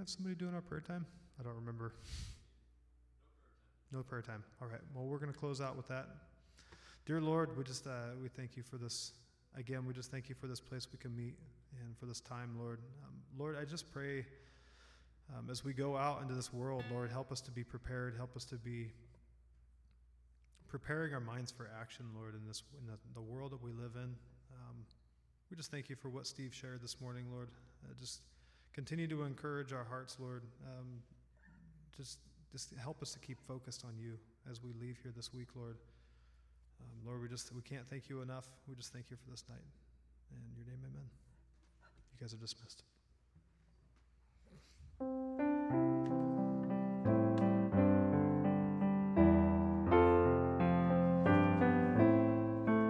Have somebody doing our prayer time? I don't remember. No prayer time. All right. Well, we're going to close out with that. Dear Lord, we just uh, we thank you for this. Again, we just thank you for this place we can meet and for this time, Lord. Um, Lord, I just pray um, as we go out into this world, Lord, help us to be prepared. Help us to be preparing our minds for action, Lord, in this in the, the world that we live in. Um, we just thank you for what Steve shared this morning, Lord. Uh, just continue to encourage our hearts, Lord. Um, just just help us to keep focused on you as we leave here this week, Lord. Um, Lord, we just we can't thank you enough. We just thank you for this night. In your name, amen. You guys are dismissed.